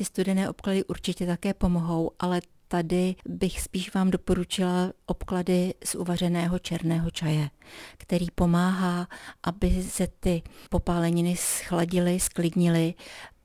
ty studené obklady určitě také pomohou, ale tady bych spíš vám doporučila obklady z uvařeného černého čaje, který pomáhá, aby se ty popáleniny schladily, sklidnily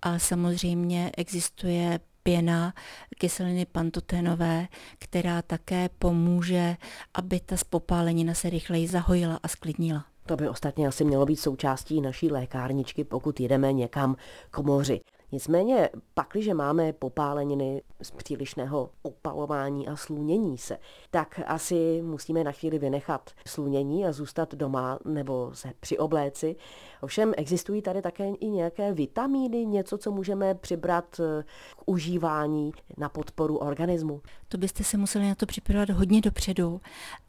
a samozřejmě existuje pěna kyseliny pantoténové, která také pomůže, aby ta spopálenina se rychleji zahojila a sklidnila. To by ostatně asi mělo být součástí naší lékárničky, pokud jedeme někam k moři. Nicméně, pakliže máme popáleniny z přílišného opalování a slunění se, tak asi musíme na chvíli vynechat slunění a zůstat doma nebo se přiobléci. Ovšem existují tady také i nějaké vitamíny, něco, co můžeme přibrat eh, k užívání na podporu organismu. To byste se museli na to připravovat hodně dopředu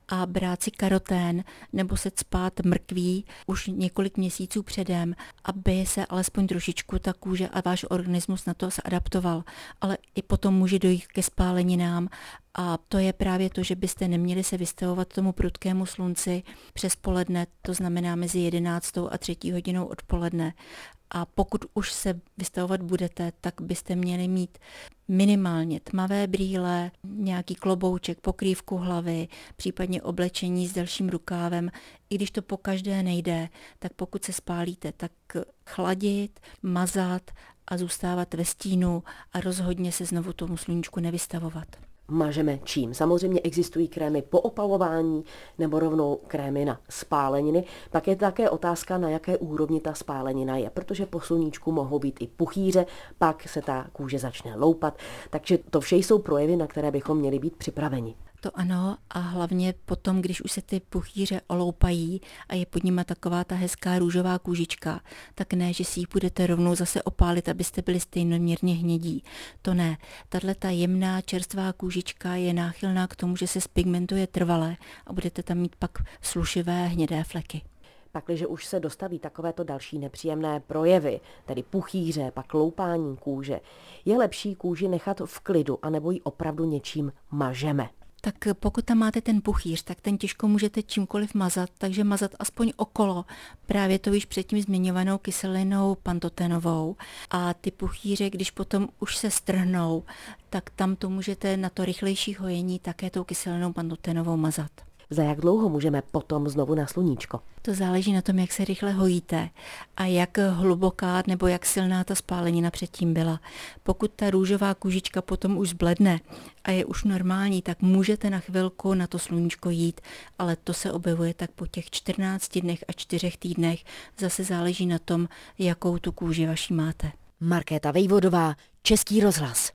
a brát si karotén nebo se spát mrkví už několik měsíců předem, aby se alespoň trošičku ta kůže a váš organismus na to adaptoval. Ale i potom může dojít ke spáleninám a to je právě to, že byste neměli se vystavovat tomu prudkému slunci přes poledne, to znamená mezi 11. a 3. hodinou odpoledne. A pokud už se vystavovat budete, tak byste měli mít minimálně tmavé brýle, nějaký klobouček, pokrývku hlavy, případně oblečení s delším rukávem. I když to po každé nejde, tak pokud se spálíte, tak chladit, mazat a zůstávat ve stínu a rozhodně se znovu tomu sluníčku nevystavovat mažeme čím. Samozřejmě existují krémy po opalování nebo rovnou krémy na spáleniny. Pak je také otázka, na jaké úrovni ta spálenina je, protože po sluníčku mohou být i puchýře, pak se ta kůže začne loupat. Takže to vše jsou projevy, na které bychom měli být připraveni. To ano a hlavně potom, když už se ty puchýře oloupají a je pod nima taková ta hezká růžová kůžička, tak ne, že si ji budete rovnou zase opálit, abyste byli stejnoměrně hnědí. To ne. Tahle ta jemná čerstvá kůžička je náchylná k tomu, že se spigmentuje trvale a budete tam mít pak slušivé hnědé fleky. Pakliže už se dostaví takovéto další nepříjemné projevy, tedy puchýře, pak loupání kůže, je lepší kůži nechat v klidu, anebo ji opravdu něčím mažeme tak pokud tam máte ten puchýř, tak ten těžko můžete čímkoliv mazat, takže mazat aspoň okolo právě to již předtím zmiňovanou kyselinou pantotenovou a ty puchýře, když potom už se strhnou, tak tam to můžete na to rychlejší hojení také tou kyselinou pantotenovou mazat. Za jak dlouho můžeme potom znovu na sluníčko? To záleží na tom, jak se rychle hojíte a jak hluboká nebo jak silná ta spálenina předtím byla. Pokud ta růžová kůžička potom už zbledne a je už normální, tak můžete na chvilku na to sluníčko jít, ale to se objevuje tak po těch 14 dnech a 4 týdnech. Zase záleží na tom, jakou tu kůži vaší máte. Markéta Vejvodová, Český rozhlas.